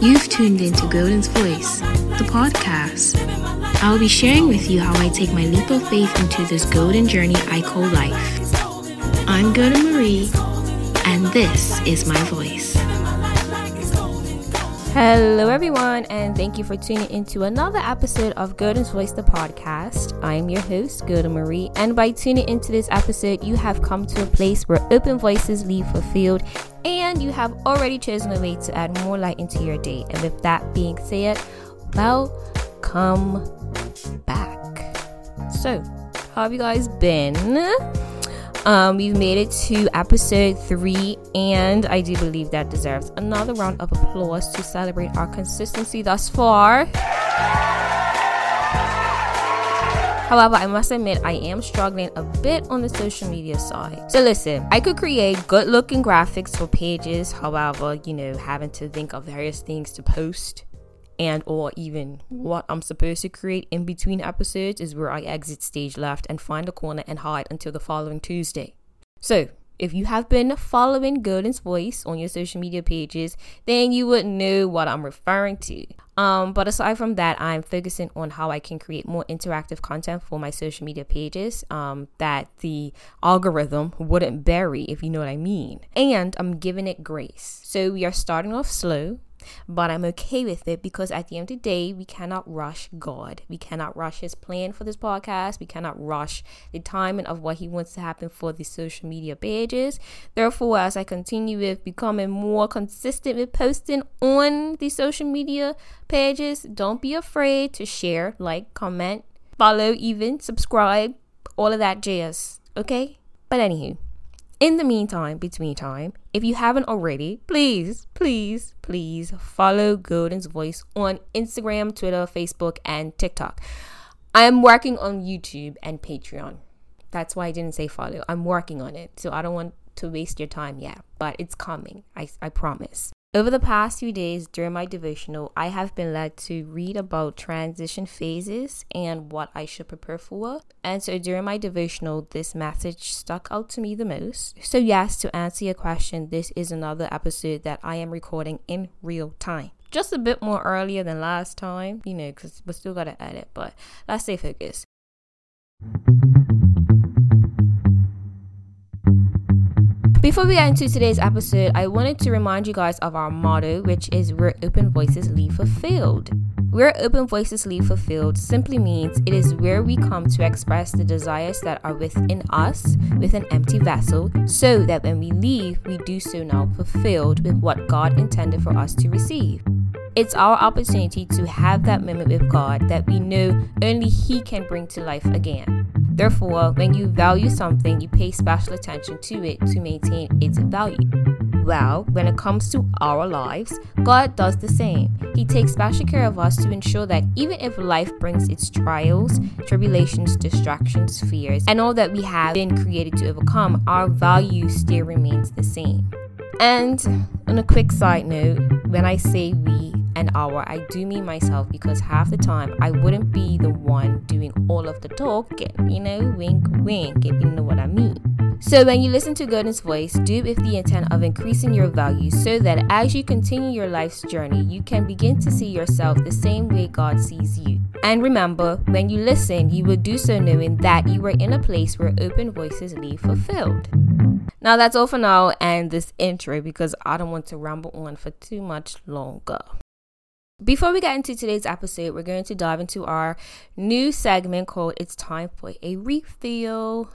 You've tuned into Golden's Voice, the podcast. I'll be sharing with you how I take my leap of faith into this golden journey I call life. I'm Golden Marie, and this is my voice. Hello, everyone, and thank you for tuning into another episode of Golden's Voice, the podcast. I'm your host, Golden Marie, and by tuning into this episode, you have come to a place where open voices leave fulfilled, and you have already chosen a way to add more light into your day. And with that being said, welcome back. So, how have you guys been? Um, we've made it to episode three, and I do believe that deserves another round of applause to celebrate our consistency thus far. However, I must admit, I am struggling a bit on the social media side. So, listen, I could create good looking graphics for pages, however, you know, having to think of various things to post and or even what I'm supposed to create in between episodes is where I exit stage left and find a corner and hide until the following Tuesday. So, if you have been following Golden's Voice on your social media pages, then you would know what I'm referring to. Um, but aside from that, I'm focusing on how I can create more interactive content for my social media pages um, that the algorithm wouldn't bury, if you know what I mean. And I'm giving it grace. So we are starting off slow but I'm okay with it because at the end of the day, we cannot rush God. We cannot rush His plan for this podcast. We cannot rush the timing of what He wants to happen for the social media pages. Therefore, as I continue with becoming more consistent with posting on the social media pages, don't be afraid to share, like, comment, follow, even subscribe, all of that jazz. Okay? But anywho, in the meantime, between time, if you haven't already, please, please, please follow Golden's Voice on Instagram, Twitter, Facebook, and TikTok. I am working on YouTube and Patreon. That's why I didn't say follow. I'm working on it. So I don't want to waste your time yet, but it's coming. I, I promise. Over the past few days during my devotional, I have been led to read about transition phases and what I should prepare for. And so during my devotional, this message stuck out to me the most. So, yes, to answer your question, this is another episode that I am recording in real time. Just a bit more earlier than last time, you know, because we still got to edit, but let's stay focused. Before we get into today's episode, I wanted to remind you guys of our motto, which is Where Open Voices Leave Fulfilled. Where Open Voices Leave Fulfilled simply means it is where we come to express the desires that are within us with an empty vessel, so that when we leave, we do so now fulfilled with what God intended for us to receive. It's our opportunity to have that moment with God that we know only He can bring to life again. Therefore, when you value something, you pay special attention to it to maintain its value. Well, when it comes to our lives, God does the same. He takes special care of us to ensure that even if life brings its trials, tribulations, distractions, fears, and all that we have been created to overcome, our value still remains the same. And on a quick side note, when I say we, an hour. I do mean myself because half the time I wouldn't be the one doing all of the talking, you know, wink, wink, if you know what I mean. So, when you listen to Golden's voice, do it with the intent of increasing your value so that as you continue your life's journey, you can begin to see yourself the same way God sees you. And remember, when you listen, you will do so knowing that you are in a place where open voices leave fulfilled. Now, that's all for now and this intro because I don't want to ramble on for too much longer. Before we get into today's episode, we're going to dive into our new segment called It's Time for a Refill.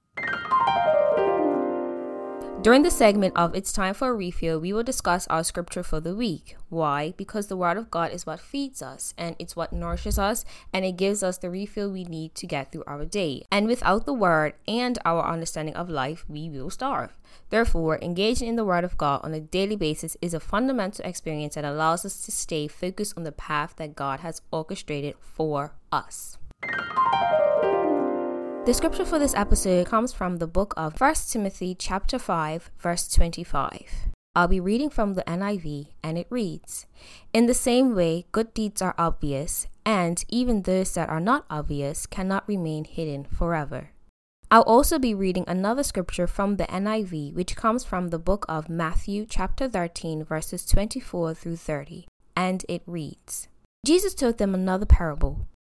During the segment of It's Time for a Refill, we will discuss our scripture for the week. Why? Because the Word of God is what feeds us and it's what nourishes us and it gives us the refill we need to get through our day. And without the Word and our understanding of life, we will starve. Therefore, engaging in the Word of God on a daily basis is a fundamental experience that allows us to stay focused on the path that God has orchestrated for us. The scripture for this episode comes from the book of 1 Timothy chapter 5 verse 25. I'll be reading from the NIV and it reads, In the same way, good deeds are obvious, and even those that are not obvious cannot remain hidden forever. I'll also be reading another scripture from the NIV, which comes from the book of Matthew, chapter 13, verses 24 through 30. and it reads Jesus told them another parable.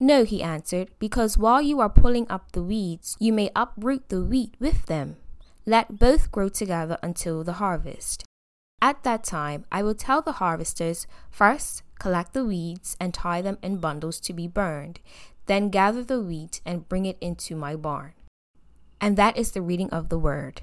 No, he answered, because while you are pulling up the weeds, you may uproot the wheat with them. Let both grow together until the harvest. At that time, I will tell the harvesters first, collect the weeds and tie them in bundles to be burned, then gather the wheat and bring it into my barn. And that is the reading of the word.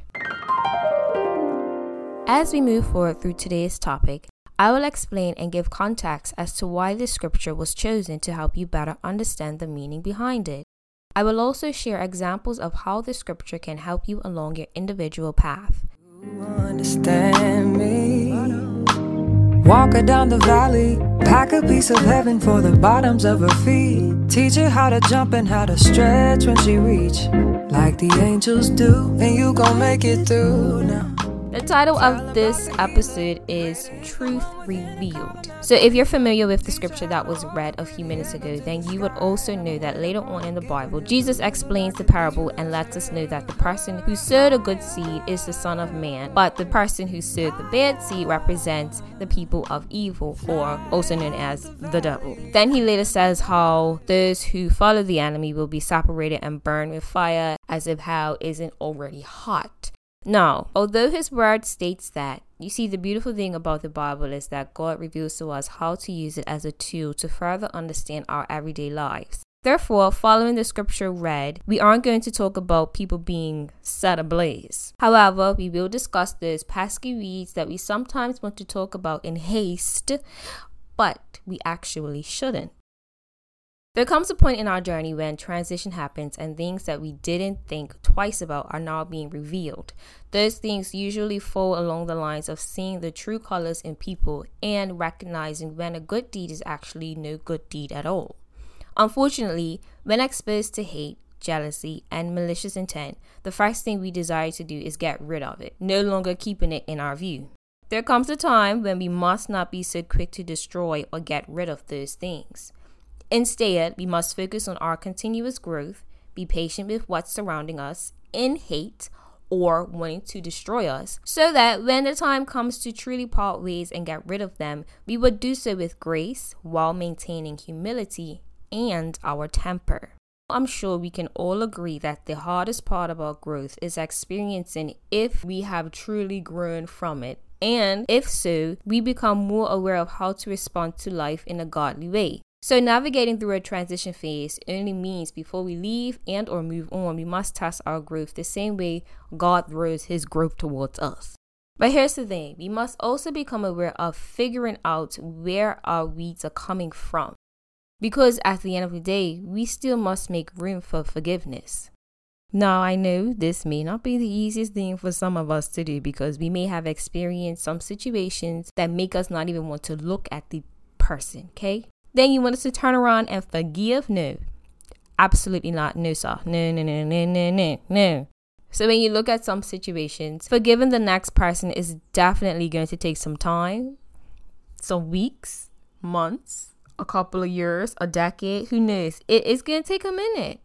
As we move forward through today's topic, I will explain and give context as to why this scripture was chosen to help you better understand the meaning behind it. I will also share examples of how this scripture can help you along your individual path. Understand me. Walk her down the valley, pack a piece of heaven for the bottoms of her feet. Teach her how to jump and how to stretch when she reach, like the angels do, and you gon' make it through now. The title of this episode is Truth Revealed. So, if you're familiar with the scripture that was read a few minutes ago, then you would also know that later on in the Bible, Jesus explains the parable and lets us know that the person who sowed a good seed is the Son of Man, but the person who sowed the bad seed represents the people of evil, or also known as the devil. Then he later says how those who follow the enemy will be separated and burned with fire, as if hell isn't already hot. Now, although his word states that, you see, the beautiful thing about the Bible is that God reveals to us how to use it as a tool to further understand our everyday lives. Therefore, following the scripture read, we aren't going to talk about people being set ablaze. However, we will discuss those pesky weeds that we sometimes want to talk about in haste, but we actually shouldn't. There comes a point in our journey when transition happens and things that we didn't think twice about are now being revealed. Those things usually fall along the lines of seeing the true colors in people and recognizing when a good deed is actually no good deed at all. Unfortunately, when exposed to hate, jealousy, and malicious intent, the first thing we desire to do is get rid of it, no longer keeping it in our view. There comes a time when we must not be so quick to destroy or get rid of those things. Instead, we must focus on our continuous growth, be patient with what's surrounding us in hate or wanting to destroy us, so that when the time comes to truly part ways and get rid of them, we would do so with grace while maintaining humility and our temper. I'm sure we can all agree that the hardest part about growth is experiencing if we have truly grown from it. And if so, we become more aware of how to respond to life in a godly way. So navigating through a transition phase only means before we leave and or move on, we must test our growth the same way God throws his growth towards us. But here's the thing, we must also become aware of figuring out where our weeds are coming from. Because at the end of the day, we still must make room for forgiveness. Now, I know this may not be the easiest thing for some of us to do because we may have experienced some situations that make us not even want to look at the person, okay? Then you want us to turn around and forgive? No. Absolutely not. No, sir. No, no, no, no, no, no, no. So when you look at some situations, forgiving the next person is definitely going to take some time, some weeks, months, a couple of years, a decade, who knows? It is going to take a minute.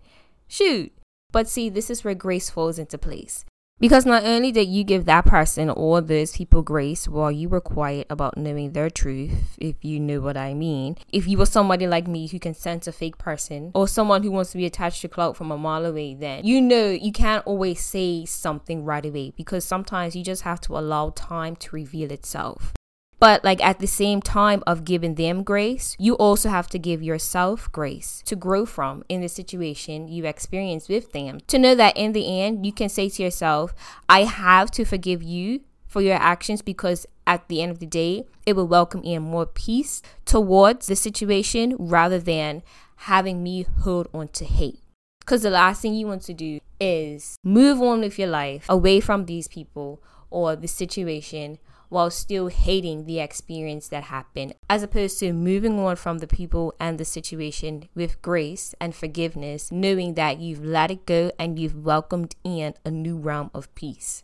Shoot. But see, this is where grace falls into place. Because not only did you give that person or those people grace while you were quiet about knowing their truth, if you know what I mean, if you were somebody like me who can sense a fake person or someone who wants to be attached to clout from a mile away, then you know you can't always say something right away because sometimes you just have to allow time to reveal itself. But like at the same time of giving them grace, you also have to give yourself grace to grow from in the situation you experience with them. To know that in the end, you can say to yourself, I have to forgive you for your actions because at the end of the day, it will welcome in more peace towards the situation rather than having me hold on to hate. Because the last thing you want to do is move on with your life away from these people or the situation while still hating the experience that happened, as opposed to moving on from the people and the situation with grace and forgiveness, knowing that you've let it go and you've welcomed in a new realm of peace.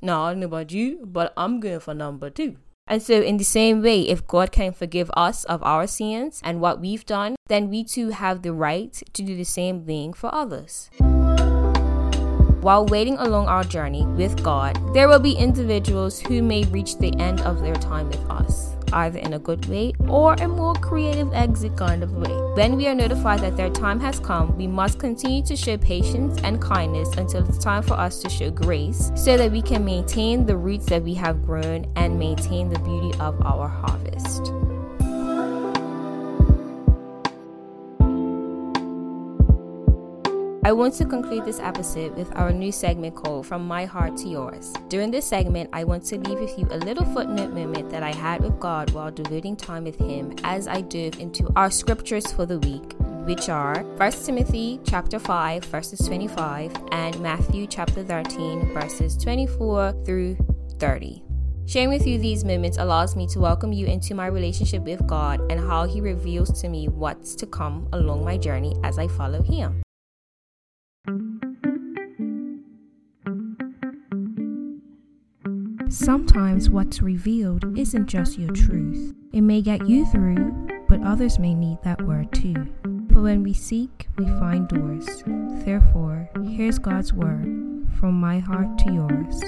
Now, I don't know about you, but I'm going for number two. And so, in the same way, if God can forgive us of our sins and what we've done, then we too have the right to do the same thing for others. While waiting along our journey with God, there will be individuals who may reach the end of their time with us, either in a good way or a more creative exit kind of way. When we are notified that their time has come, we must continue to show patience and kindness until it's time for us to show grace so that we can maintain the roots that we have grown and maintain the beauty of our harvest. I want to conclude this episode with our new segment called From My Heart to Yours. During this segment, I want to leave with you a little footnote moment that I had with God while devoting time with Him as I dove into our scriptures for the week, which are 1 Timothy chapter 5 verses 25 and Matthew chapter 13 verses 24 through 30. Sharing with you these moments allows me to welcome you into my relationship with God and how He reveals to me what's to come along my journey as I follow Him. Sometimes what's revealed isn't just your truth. It may get you through, but others may need that word too. For when we seek, we find doors. Therefore, here's God's word from my heart to yours.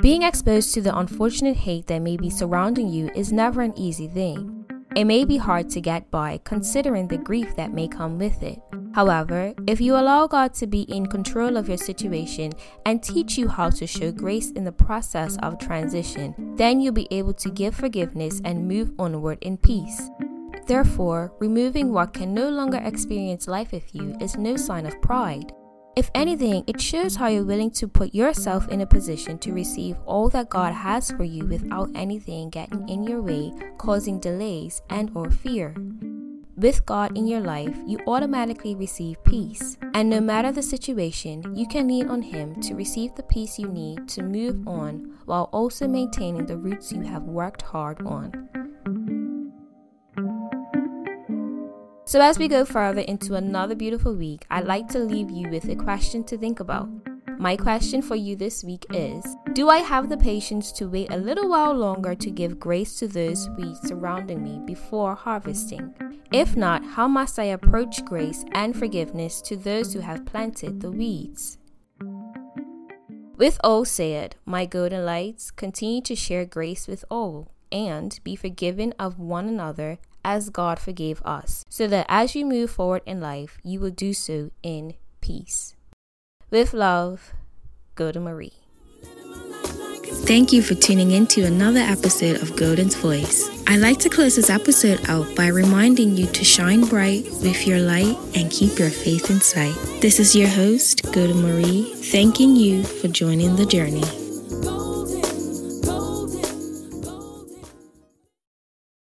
Being exposed to the unfortunate hate that may be surrounding you is never an easy thing. It may be hard to get by considering the grief that may come with it. However, if you allow God to be in control of your situation and teach you how to show grace in the process of transition, then you'll be able to give forgiveness and move onward in peace. Therefore, removing what can no longer experience life with you is no sign of pride. If anything, it shows how you're willing to put yourself in a position to receive all that God has for you without anything getting in your way, causing delays and or fear. With God in your life, you automatically receive peace. And no matter the situation, you can lean on Him to receive the peace you need to move on while also maintaining the roots you have worked hard on. So, as we go further into another beautiful week, I'd like to leave you with a question to think about. My question for you this week is Do I have the patience to wait a little while longer to give grace to those weeds surrounding me before harvesting? If not, how must I approach grace and forgiveness to those who have planted the weeds? With all said, my golden lights, continue to share grace with all and be forgiven of one another as God forgave us, so that as you move forward in life, you will do so in peace. With love, Golden Marie. Thank you for tuning in to another episode of Golden's Voice. I'd like to close this episode out by reminding you to shine bright with your light and keep your faith in sight. This is your host, Golden Marie, thanking you for joining the journey.